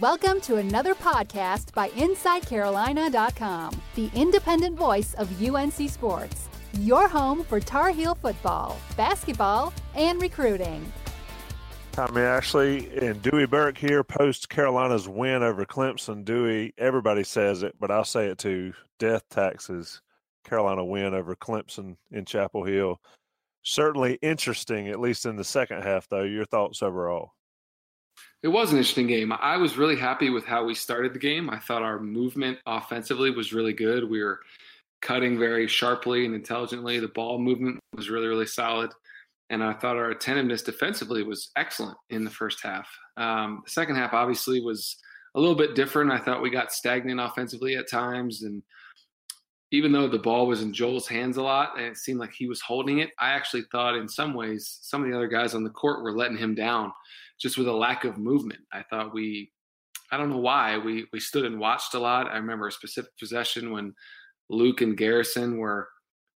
Welcome to another podcast by InsideCarolina.com, the independent voice of UNC Sports, your home for Tar Heel football, basketball, and recruiting. Tommy Ashley and Dewey Burke here post Carolina's win over Clemson. Dewey, everybody says it, but I'll say it too. Death taxes. Carolina win over Clemson in Chapel Hill. Certainly interesting, at least in the second half, though. Your thoughts overall? It was an interesting game. I was really happy with how we started the game. I thought our movement offensively was really good. We were cutting very sharply and intelligently. The ball movement was really, really solid. And I thought our attentiveness defensively was excellent in the first half. Um, the second half, obviously, was a little bit different. I thought we got stagnant offensively at times. And even though the ball was in Joel's hands a lot and it seemed like he was holding it, I actually thought in some ways some of the other guys on the court were letting him down just with a lack of movement. I thought we, I don't know why, we, we stood and watched a lot. I remember a specific possession when Luke and Garrison were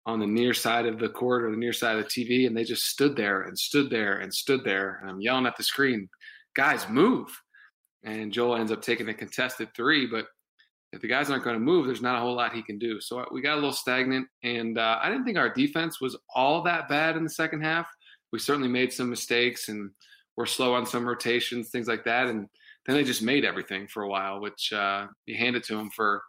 on the near side of the court or the near side of the TV, and they just stood there and stood there and stood there. And I'm yelling at the screen, guys, move. And Joel ends up taking a contested three, but if the guys aren't going to move, there's not a whole lot he can do. So uh, we got a little stagnant, and uh, I didn't think our defense was all that bad in the second half. We certainly made some mistakes and were slow on some rotations, things like that, and then they just made everything for a while, which uh, you hand it to them for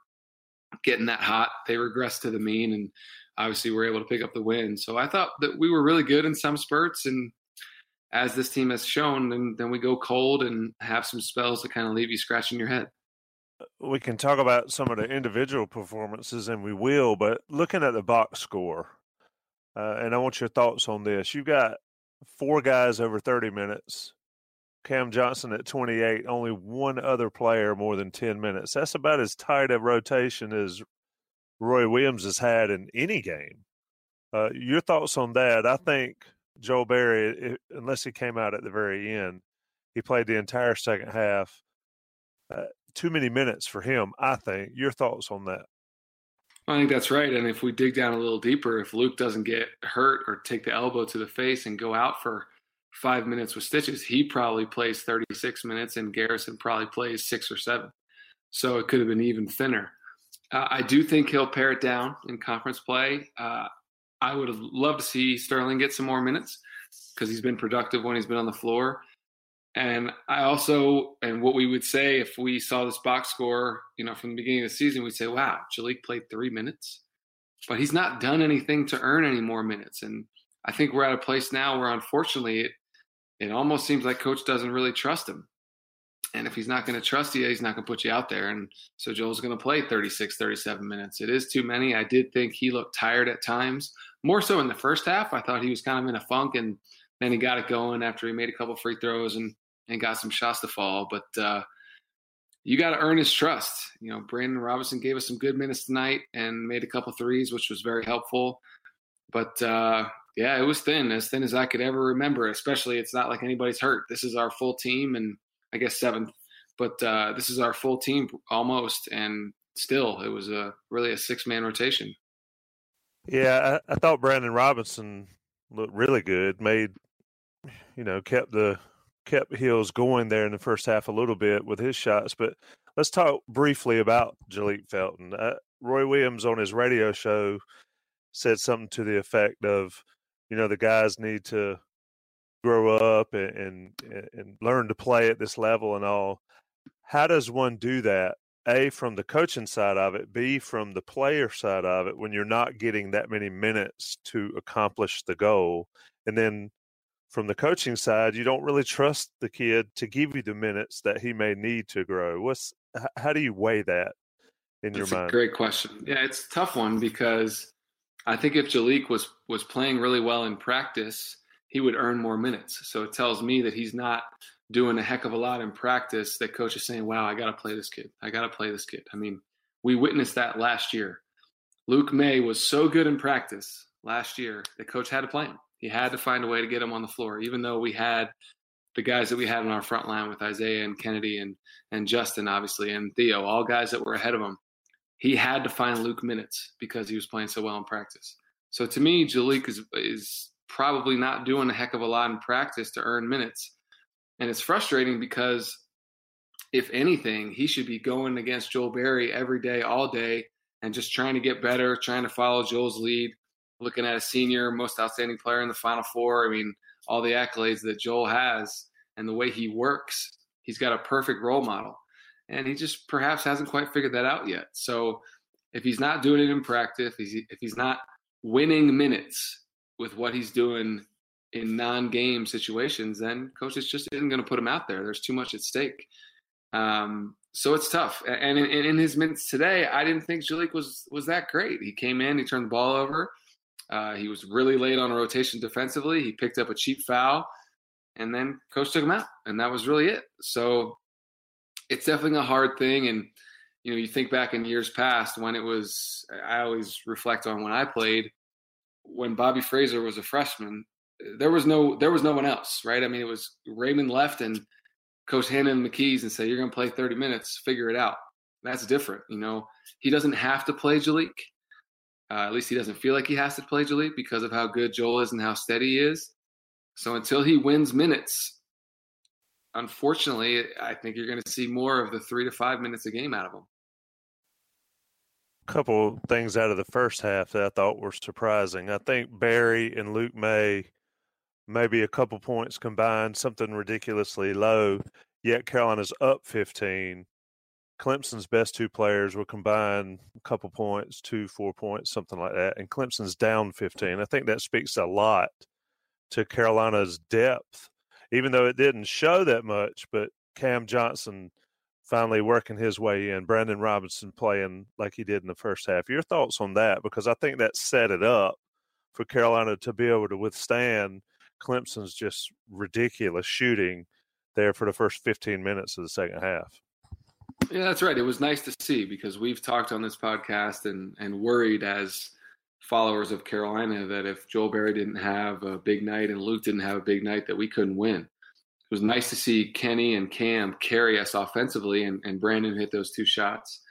getting that hot. They regressed to the mean, and obviously we're able to pick up the win. So I thought that we were really good in some spurts, and as this team has shown, then then we go cold and have some spells that kind of leave you scratching your head we can talk about some of the individual performances, and we will. But looking at the box score, uh, and I want your thoughts on this. You've got four guys over 30 minutes. Cam Johnson at 28, only one other player more than 10 minutes. That's about as tight a rotation as Roy Williams has had in any game. Uh, your thoughts on that? I think Joel Berry, unless he came out at the very end, he played the entire second half. Uh, too many minutes for him, I think. Your thoughts on that? I think that's right. And if we dig down a little deeper, if Luke doesn't get hurt or take the elbow to the face and go out for five minutes with stitches, he probably plays 36 minutes and Garrison probably plays six or seven. So it could have been even thinner. Uh, I do think he'll pare it down in conference play. Uh, I would have loved to see Sterling get some more minutes because he's been productive when he's been on the floor. And I also, and what we would say if we saw this box score, you know, from the beginning of the season, we'd say, wow, Jalek played three minutes, but he's not done anything to earn any more minutes. And I think we're at a place now where unfortunately it, it almost seems like coach doesn't really trust him. And if he's not going to trust you, he's not going to put you out there. And so Joel's going to play 36, 37 minutes. It is too many. I did think he looked tired at times, more so in the first half. I thought he was kind of in a funk and then he got it going after he made a couple free throws and and got some shots to fall. But uh, you got to earn his trust. You know, Brandon Robinson gave us some good minutes tonight and made a couple threes, which was very helpful. But uh, yeah, it was thin, as thin as I could ever remember. Especially, it's not like anybody's hurt. This is our full team, and I guess seventh, but uh, this is our full team almost, and still, it was a really a six man rotation. Yeah, I, I thought Brandon Robinson looked really good. Made you know kept the kept Hills going there in the first half a little bit with his shots. But let's talk briefly about Jalek Felton. Uh, Roy Williams on his radio show said something to the effect of, you know, the guys need to grow up and, and, and learn to play at this level and all. How does one do that? A from the coaching side of it, B from the player side of it when you're not getting that many minutes to accomplish the goal. And then from the coaching side, you don't really trust the kid to give you the minutes that he may need to grow. What's how do you weigh that in That's your mind? great question. Yeah, it's a tough one because I think if Jalek was was playing really well in practice, he would earn more minutes. So it tells me that he's not doing a heck of a lot in practice. That coach is saying, "Wow, I got to play this kid. I got to play this kid." I mean, we witnessed that last year. Luke Maye was so good in practice last year that coach had to play him. He had to find a way to get him on the floor, even though we had the guys that we had in our front line with Isaiah and Kennedy and and Justin, obviously, and Theo, all guys that were ahead of him. He had to find Luke minutes because he was playing so well in practice. So to me, Jalek is is probably not doing a heck of a lot in practice to earn minutes. And it's frustrating because if anything, he should be going against Joel Berry every day, all day, and just trying to get better, trying to follow Joel's lead. Looking at a senior, most outstanding player in the Final Four. I mean, all the accolades that Joel has and the way he works, he's got a perfect role model. And he just perhaps hasn't quite figured that out yet. So if he's not doing it in practice, if he's not winning minutes with what he's doing in non-game situations, then coaches just isn't going to put him out there. There's too much at stake. Um, so it's tough. And in, in, his minutes today, I didn't think Jalek was was that great. He came in, he turned the ball over. Uh, he was really late on a rotation defensively. He picked up a cheap foul, and then coach took him out, and that was really it. So it's definitely a hard thing. And you know, you think back in years past when it was. I always reflect on when I played. When Bobby Frasor was a freshman, there was no there was no one else, right? I mean, it was Raymond left and coach him the and say, "You're going to play 30 minutes. Figure it out." That's different. You know, he doesn't have to play Jalek. Uh, at least he doesn't feel like he has to play Jalek because of how good Joel is and how steady he is. So until he wins minutes, unfortunately, I think you're going to see more of the three to five minutes a game out of him. A couple things out of the first half that I thought were surprising. I think Berry and Luke Maye, maybe a couple points combined, something ridiculously low. Yet Carolina's up 15. Clemson's best two players will combine a couple points, two, four points, something like that. And Clemson's down 15. I think that speaks a lot to Carolina's depth, even though it didn't show that much. But Cam Johnson finally working his way in, Brandon Robinson playing like he did in the first half. Your thoughts on that? Because I think that set it up for Carolina to be able to withstand Clemson's just ridiculous shooting there for the first 15 minutes of the second half. Yeah, that's right. It was nice to see because we've talked on this podcast and and worried as followers of Carolina that if Joel Berry didn't have a big night and Luke didn't have a big night that we couldn't win. It was nice to see Kenny and Cam carry us offensively and, and Brandon hit those two shots.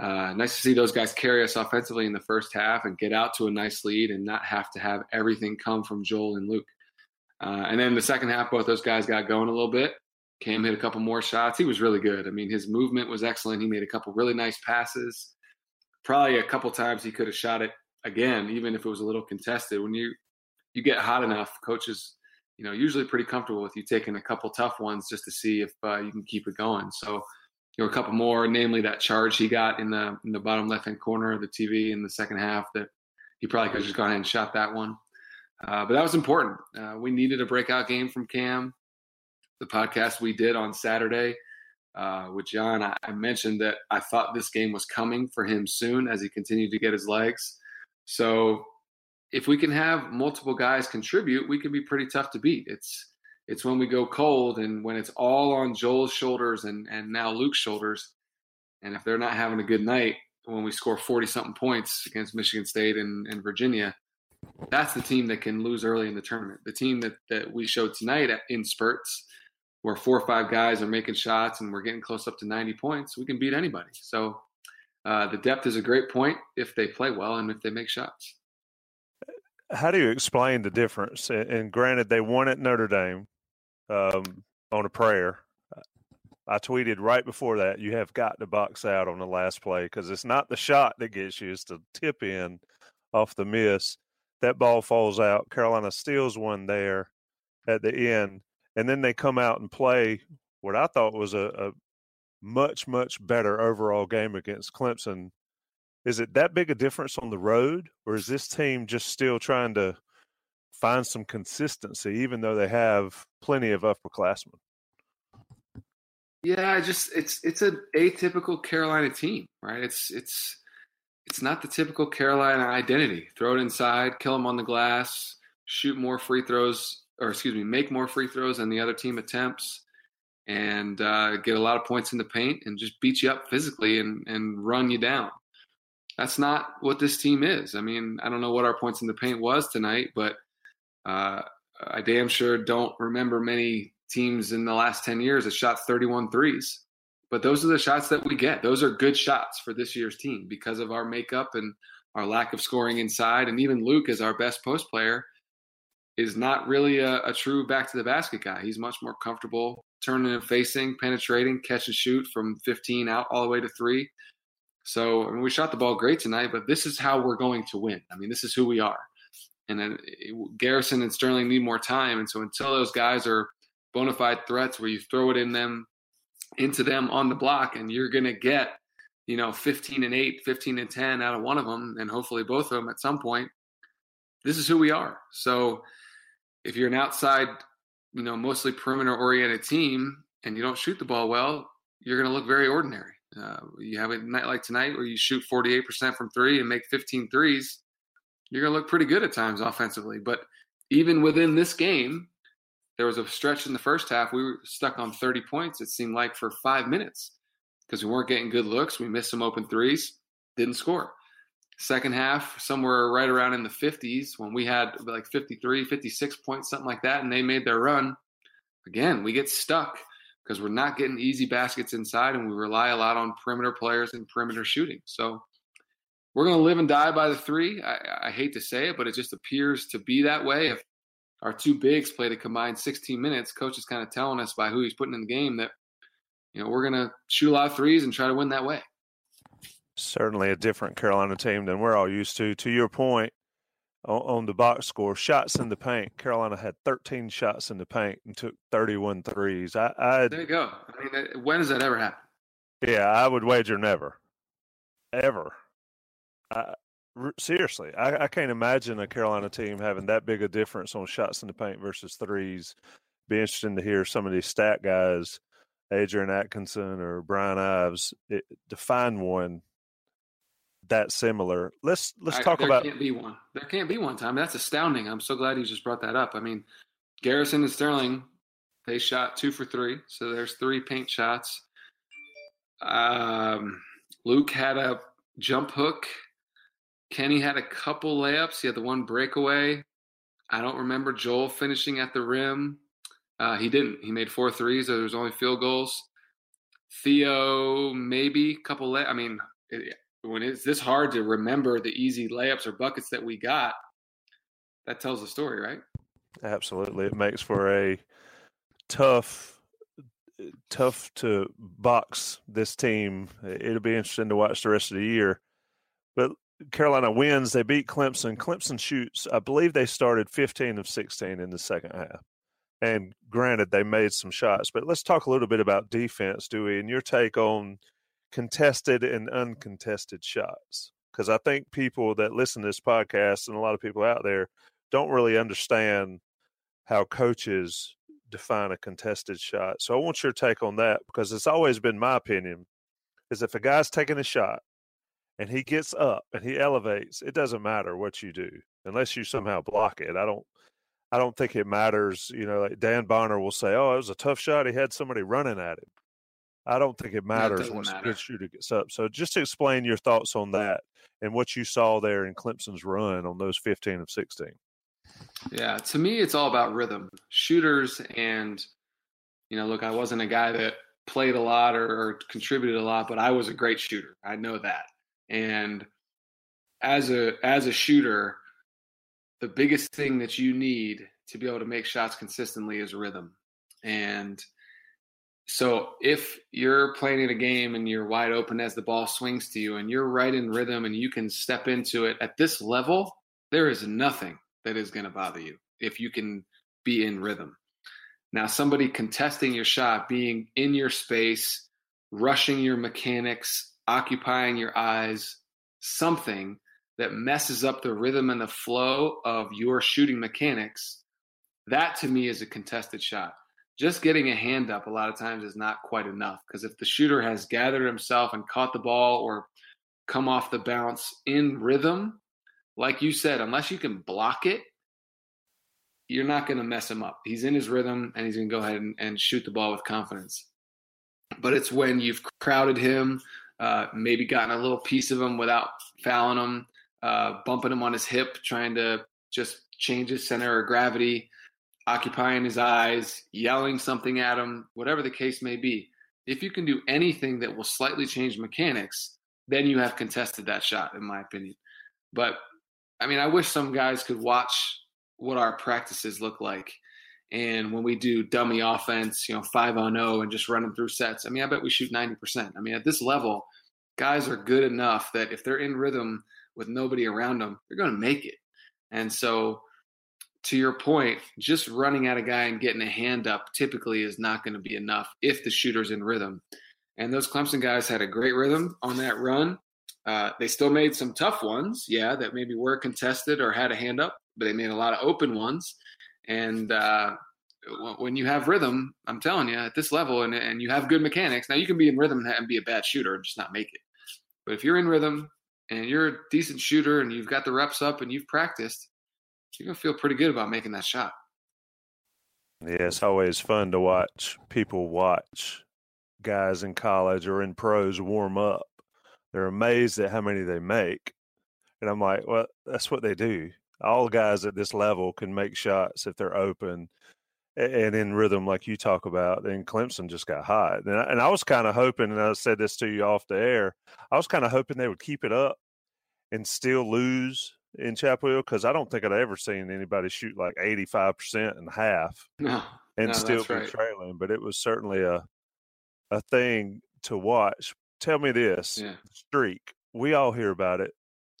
Uh, nice to see those guys carry us offensively in the first half and get out to a nice lead and not have to have everything come from Joel and Luke. Uh, and then the second half, both those guys got going a little bit. Cam hit a couple more shots. He was really good. I mean, his movement was excellent. He made a couple really nice passes. Probably a couple times he could have shot it again, even if it was a little contested. When you you get hot enough, coaches, you know, usually pretty comfortable with you taking a couple tough ones just to see if uh, you can keep it going. So, you know, a couple more, namely that charge he got in the in the bottom left hand corner of the TV in the second half that he probably could have just gone ahead and shot that one. Uh, but that was important. Uh, we needed a breakout game from Cam. The podcast we did on Saturday uh, with John, I, I, mentioned that I thought this game was coming for him soon as he continued to get his legs. So if we can have multiple guys contribute, we can be pretty tough to beat. It's it's when we go cold and when it's all on Joel's shoulders and and now Luke's shoulders, and if they're not having a good night when we score forty something points against Michigan State and, and Virginia, that's the team that can lose early in the tournament. The team that, that we showed tonight in spurts, where four or five guys are making shots and we're getting close up to 90 points, we can beat anybody. So uh, the depth is a great point if they play well and if they make shots. How do you explain the difference? And granted, they won at Notre Dame um, on a prayer. I tweeted right before that, you have got to box out on the last play because it's not the shot that gets you, it's the tip in off the miss that ball falls out. Carolina steals one there at the end, and then they come out and play what I thought was a, a much much better overall game against Clemson. Is it that big a difference on the road, or is this team just still trying to find some consistency, even though they have plenty of upperclassmen? Yeah, just it's it's a atypical Carolina team, right? It's it's it's not the typical Carolina identity. Throw it inside, kill them on the glass, shoot more free throws, or excuse me, make more free throws than the other team attempts, and uh, get a lot of points in the paint and just beat you up physically and, and run you down. That's not what this team is. I mean, I don't know what our points in the paint was tonight, but uh, I damn sure don't remember many teams in the last 10 years that shot 31 threes. But those are the shots that we get. Those are good shots for this year's team because of our makeup and our lack of scoring inside. And even Luke is our best post player. Is not really a, a, true back to the basket guy. He's much more comfortable turning and facing, penetrating, catch and shoot from 15 out all the way to three. So I mean, we shot the ball great tonight, but this is how we're going to win. I mean, this is who we are. And then it, Garrison and Sterling need more time. And so until those guys are bona fide threats where you throw it in them, into them on the block, and you're going to get, you know, 15 and 8, 15 and 10 out of one of them, and hopefully both of them at some point. This is who we are. So if you're an outside, you know, mostly perimeter oriented team and you don't shoot the ball well, you're going to look very ordinary. Uh, you have a night like tonight where you shoot 48% from three and make 15 threes, you're going to look pretty good at times offensively. But even within this game, there was a stretch in the first half. We were stuck on 30 points, it seemed like, for five minutes because we weren't getting good looks. We missed some open threes, didn't score. Second half, somewhere right around in the 50s, when we had like 53, 56 points, something like that, and they made their run. Again, we get stuck because we're not getting easy baskets inside and we rely a lot on perimeter players and perimeter shooting. So we're going to live and die by the three. I, I, hate to say it, but it just appears to be that way. If our two bigs played a combined 16 minutes, coach is kind of telling us by who he's putting in the game that, you know, we're going to shoot a lot of threes and try to win that way. Certainly a different Carolina team than we're all used to. To your point, on, the box score, shots in the paint. Carolina had 13 shots in the paint and took 31 threes. I, I there you go. I mean, when does that ever happen? Yeah, I would wager never, ever. I, seriously, I, I can't imagine a Carolina team having that big a difference on shots in the paint versus threes. Be interesting to hear some of these stat guys, Adrian Atkinson or Brian Ives, it, define one that similar. Let's let's talk there about. There can't be one. There can't be one time. That's astounding. I'm so glad you just brought that up. I mean, Garrison and Sterling, they shot two for three, so there's three paint shots. Um, Luke had a jump hook. Kenny had a couple layups. He had the one breakaway. I don't remember Joel finishing at the rim. Uh, he didn't. He made four threes. So there was only field goals. Theo, maybe a couple. Lay- I mean, it, when it's this hard to remember the easy layups or buckets that we got, that tells the story, right? Absolutely. It makes for a tough tough to box this team. It'll be interesting to watch the rest of the year. But Carolina wins. They beat Clemson. Clemson shoots. I believe they started 15 of 16 in the second half. And granted, they made some shots. But let's talk a little bit about defense, Dewey, and your take on contested and uncontested shots. Because I think people that listen to this podcast and a lot of people out there don't really understand how coaches define a contested shot. So I want your take on that because it's always been my opinion is if a guy's taking a shot and he gets up and he elevates, it doesn't matter what you do unless you somehow block it. I don't I don't think it matters. You know, like Dan Bonner will say, "Oh, it was a tough shot. He had somebody running at him." I don't think it matters once matter. a good shooter gets up. So just explain your thoughts on that and what you saw there in Clemson's run on those 15 of 16. Yeah, to me, it's all about rhythm. Shooters and, you know, look, I wasn't a guy that played a lot or, or contributed a lot, but I was a great shooter. I know that. And as a as a shooter, the biggest thing that you need to be able to make shots consistently is rhythm. And so if you're playing a game and you're wide open as the ball swings to you and you're right in rhythm and you can step into it at this level, there is nothing that is going to bother you if you can be in rhythm. Now, somebody contesting your shot, being in your space, rushing your mechanics, occupying your eyes, something that messes up the rhythm and the flow of your shooting mechanics, that to me is a contested shot just getting a hand up a lot of times is not quite enough because if the shooter has gathered himself and caught the ball or come off the bounce in rhythm, like you said, unless you can block it, you're not going to mess him up. He's in his rhythm and he's going to go ahead and, and, shoot the ball with confidence. But it's when you've crowded him, uh, maybe gotten a little piece of him without fouling him, uh, bumping him on his hip, trying to just change his center of gravity occupying his eyes, yelling something at him, whatever the case may be. If you can do anything that will slightly change mechanics, then you have contested that shot, in my opinion. But I mean, I wish some guys could watch what our practices look like. And when we do dummy offense, you know, five on zero and just running through sets, I mean, I bet we shoot 90%. I mean, at this level, guys are good enough that if they're in rhythm with nobody around them, they're going to make it. And so, to your point, just running at a guy and getting a hand up typically is not going to be enough if the shooter's in rhythm. And those Clemson guys had a great rhythm on that run. Uh, they still made some tough ones, yeah, that maybe were contested or had a hand up, but they made a lot of open ones. And uh, when you have rhythm, I'm telling you, at this level, and, and you have good mechanics, now you can be in rhythm and be a bad shooter and just not make it. But if you're in rhythm and you're a decent shooter and you've got the reps up and you've practiced, you're gonna feel pretty good about making that shot. Yeah, it's always fun to watch people watch guys in college or in pros warm up. They're amazed at how many they make. And I'm like, well, that's what they do all guys at this level can make shots if they're open and in rhythm like you talk about and clemson just got hot and I, and I was kind of hoping and i said this to you off the air i was kind of hoping they would keep it up and still lose in chapel hill because i don't think i'd ever seen anybody shoot like 85% and half no, and no, still be right. trailing but it was certainly a a thing to watch tell me this yeah. streak we all hear about it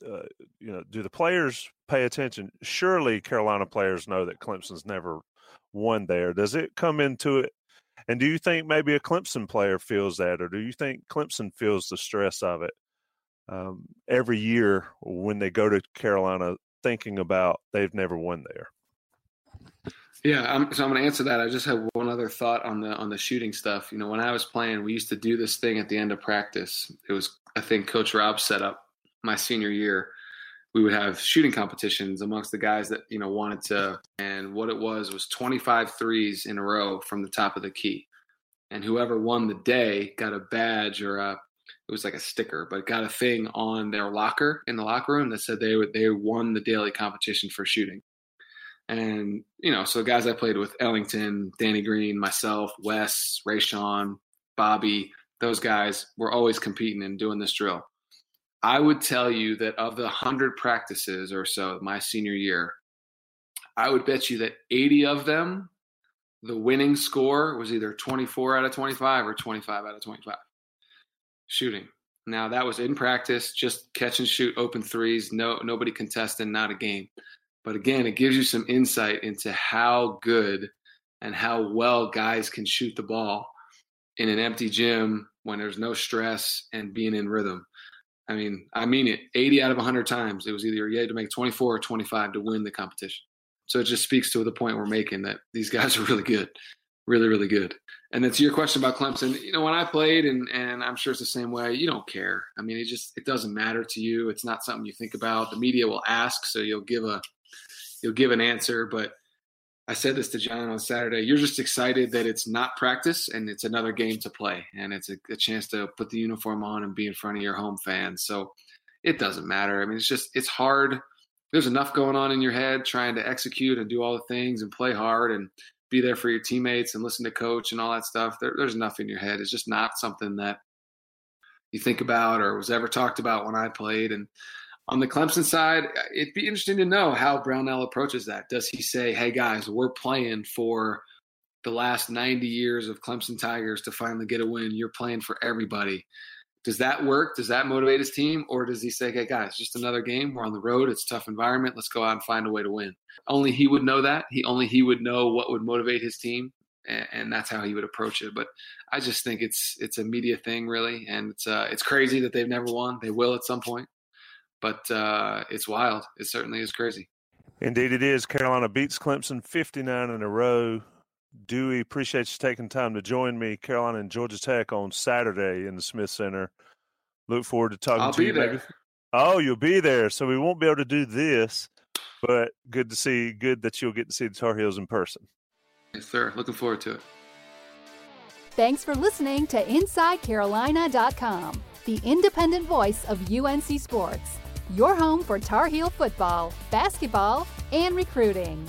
uh, you know, do the players pay attention? Surely Carolina players know that Clemson's never won there. Does it come into it? And do you think maybe a Clemson player feels that, or do you think Clemson feels the stress of it um, every year when they go to Carolina, thinking about they've never won there? Yeah, I'm, so I'm going to answer that. I just have one other thought on the on the shooting stuff. You know, when I was playing, we used to do this thing at the end of practice. It was, I think, Coach Rob set up my senior year, we would have shooting competitions amongst the guys that you know wanted to. And what it was was 25 threes in a row from the top of the key, and whoever won the day got a badge or a it was like a sticker, but got a thing on their locker in the locker room that said they would they won the daily competition for shooting. And you know, so guys I played with, Ellington, Danny Green, myself, Wes, Rayshon, Bobby, those guys were always competing and doing this drill. I would tell you that of the 100 practices or so my senior year, I would bet you that 80 of them, the winning score was either 24 out of 25 or 25 out of 25 shooting. Now that was in practice, just catch and shoot open threes, no nobody contesting, not a game. But again, it gives you some insight into how good and how well guys can shoot the ball in an empty gym when there's no stress and being in rhythm. I mean, I mean it. 80 out of 100 times, it was either you had to make 24 or 25 to win the competition. So it just speaks to the point we're making that these guys are really good, really, really good. And to your question about Clemson, you know, when I played, and and I'm sure it's the same way, you don't care. I mean, it just it doesn't matter to you. It's not something you think about. The media will ask, so you'll give a you'll give an answer, but I said this to John on Saturday. You're just excited that it's not practice and it's another game to play, and it's a, a, chance to put the uniform on and be in front of your home fans. So it doesn't matter. I mean, it's just it's hard. There's enough going on in your head trying to execute and do all the things and play hard and be there for your teammates and listen to coach and all that stuff. There, there's enough in your head. It's just not something that you think about or was ever talked about when I played. And on the Clemson side, it'd be interesting to know how Brownell approaches that. Does he say, "Hey guys, we're playing for the last 90 years of Clemson Tigers to finally get a win. You're playing for everybody." Does that work? Does that motivate his team, or does he say, "Hey guys, just another game. We're on the road. It's tough environment. Let's go out and find a way to win." Only he would know that. He only he would know what would motivate his team, and, and that's how he would approach it. But I just think it's it's a media thing, really, and it's uh, it's crazy that they've never won. They will at some point but uh, it's wild. It certainly is crazy. Indeed, it is. Carolina beats Clemson 59 in a row. Dewey, appreciate you taking time to join me. Carolina and Georgia Tech on Saturday in the Smith Center. Look forward to talking I'll to you. There. Maybe. Oh, you'll be there. So we won't be able to do this, but good to see. Good that you'll get to see the Tar Heels in person. Yes, sir. Looking forward to it. Thanks for listening to InsideCarolina.com, the independent voice of UNC Sports your home for Tar Heel football, basketball, and recruiting.